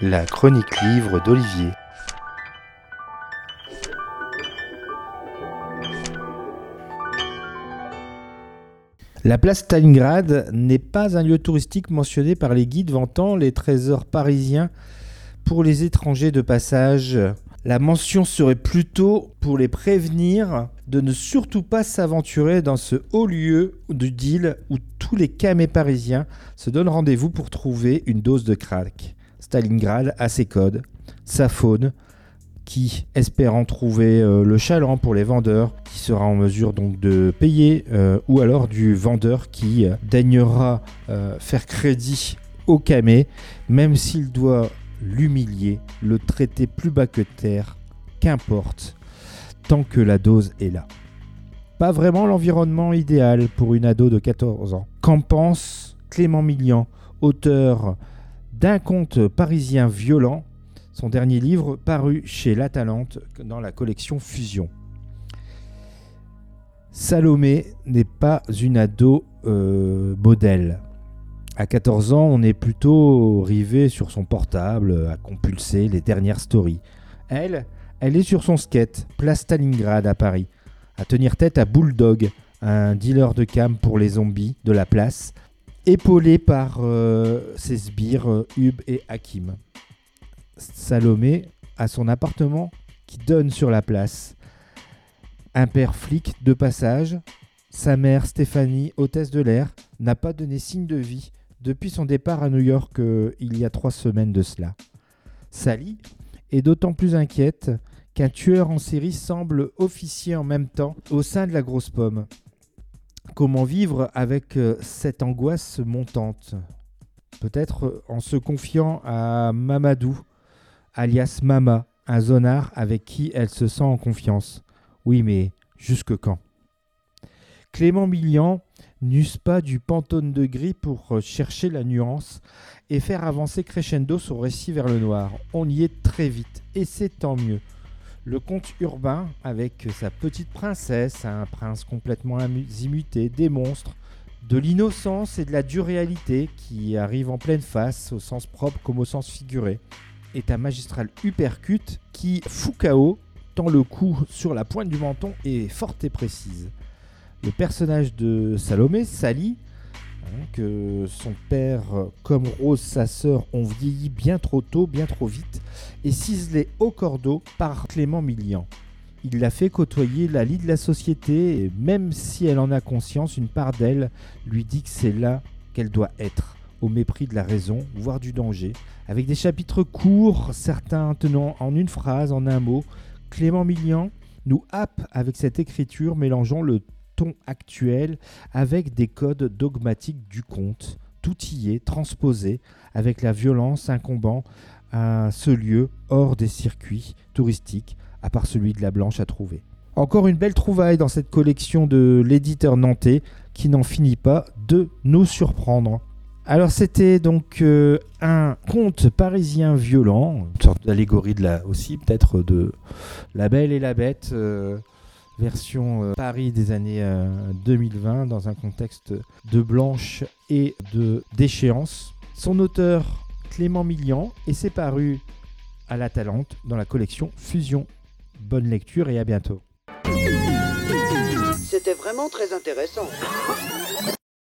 La chronique livre d'Olivier. La place Stalingrad n'est pas un lieu touristique mentionné par les guides vantant les trésors parisiens pour les étrangers de passage. La mention serait plutôt pour les prévenir de ne surtout pas s'aventurer dans ce haut lieu du deal où tous les camés parisiens se donnent rendez-vous pour trouver une dose de crack. Stalingrad a ses codes, sa faune, qui, espérant trouver euh, le chaland pour les vendeurs, qui sera en mesure donc de payer, euh, ou alors du vendeur qui euh, daignera faire crédit au camé, même s'il doit l'humilier, le traiter plus bas que terre, qu'importe, tant que la dose est là. Pas vraiment l'environnement idéal pour une ado de 14 ans. Qu'en pense Clément Millian, auteur d'un conte parisien violent, son dernier livre paru chez La Talente dans la collection Fusion. Salomé n'est pas une ado euh, modèle. À 14 ans, on est plutôt rivé sur son portable à compulser les dernières stories. Elle, elle est sur son skate, place Stalingrad à Paris, à tenir tête à Bulldog, un dealer de cam pour les zombies de la place, épaulé par euh, ses sbires euh, Hub et Hakim. Salomé a son appartement qui donne sur la place. Un père flic de passage, sa mère Stéphanie, hôtesse de l'air, n'a pas donné signe de vie depuis son départ à New York euh, il y a trois semaines de cela. Sally est d'autant plus inquiète qu'un tueur en série semble officier en même temps au sein de la grosse pomme. Comment vivre avec euh, cette angoisse montante? Peut-être en se confiant à Mamadou, alias Mama, un zonard avec qui elle se sent en confiance. Oui, mais jusque quand? Clément Millian n'use pas du pantone de gris pour euh, chercher la nuance et faire avancer crescendo son récit vers le noir. On y est très vite, et c'est tant mieux. Le conte urbain, avec sa petite princesse, un prince complètement immuté, des monstres, de l'innocence et de la dure réalité qui arrive en pleine face, au sens propre comme au sens figuré, est un magistral uppercut qui fout KO tant le coup sur la pointe du menton est forte et précise le personnage de Salomé, Sally, hein, que son père comme Rose, sa sœur, ont vieilli bien trop tôt, bien trop vite, est ciselé au cordeau par Clément Millian. Il l'a fait côtoyer la lie de la société, et même si elle en a conscience, une part d'elle lui dit que c'est là qu'elle doit être, au mépris de la raison, voire du danger. Avec des chapitres courts, certains tenant en une phrase, en un mot, Clément Millian nous happe avec cette écriture mélangeant le actuel avec des codes dogmatiques du conte. Tout y est transposé avec la violence incombant à ce lieu hors des circuits touristiques, à part celui de la Blanche à trouver. Encore une belle trouvaille dans cette collection de l'éditeur nantais qui n'en finit pas de nous surprendre. Alors c'était donc euh, un conte parisien violent, une sorte d'allégorie de la aussi peut-être de La Belle et la Bête. Euh, version euh, Paris des années 2020 euh, dans un contexte de blanche et de déchéance. Son auteur Clément Millian et c'est paru à la Talente dans la collection Fusion. Bonne lecture et à bientôt. C'était vraiment très intéressant.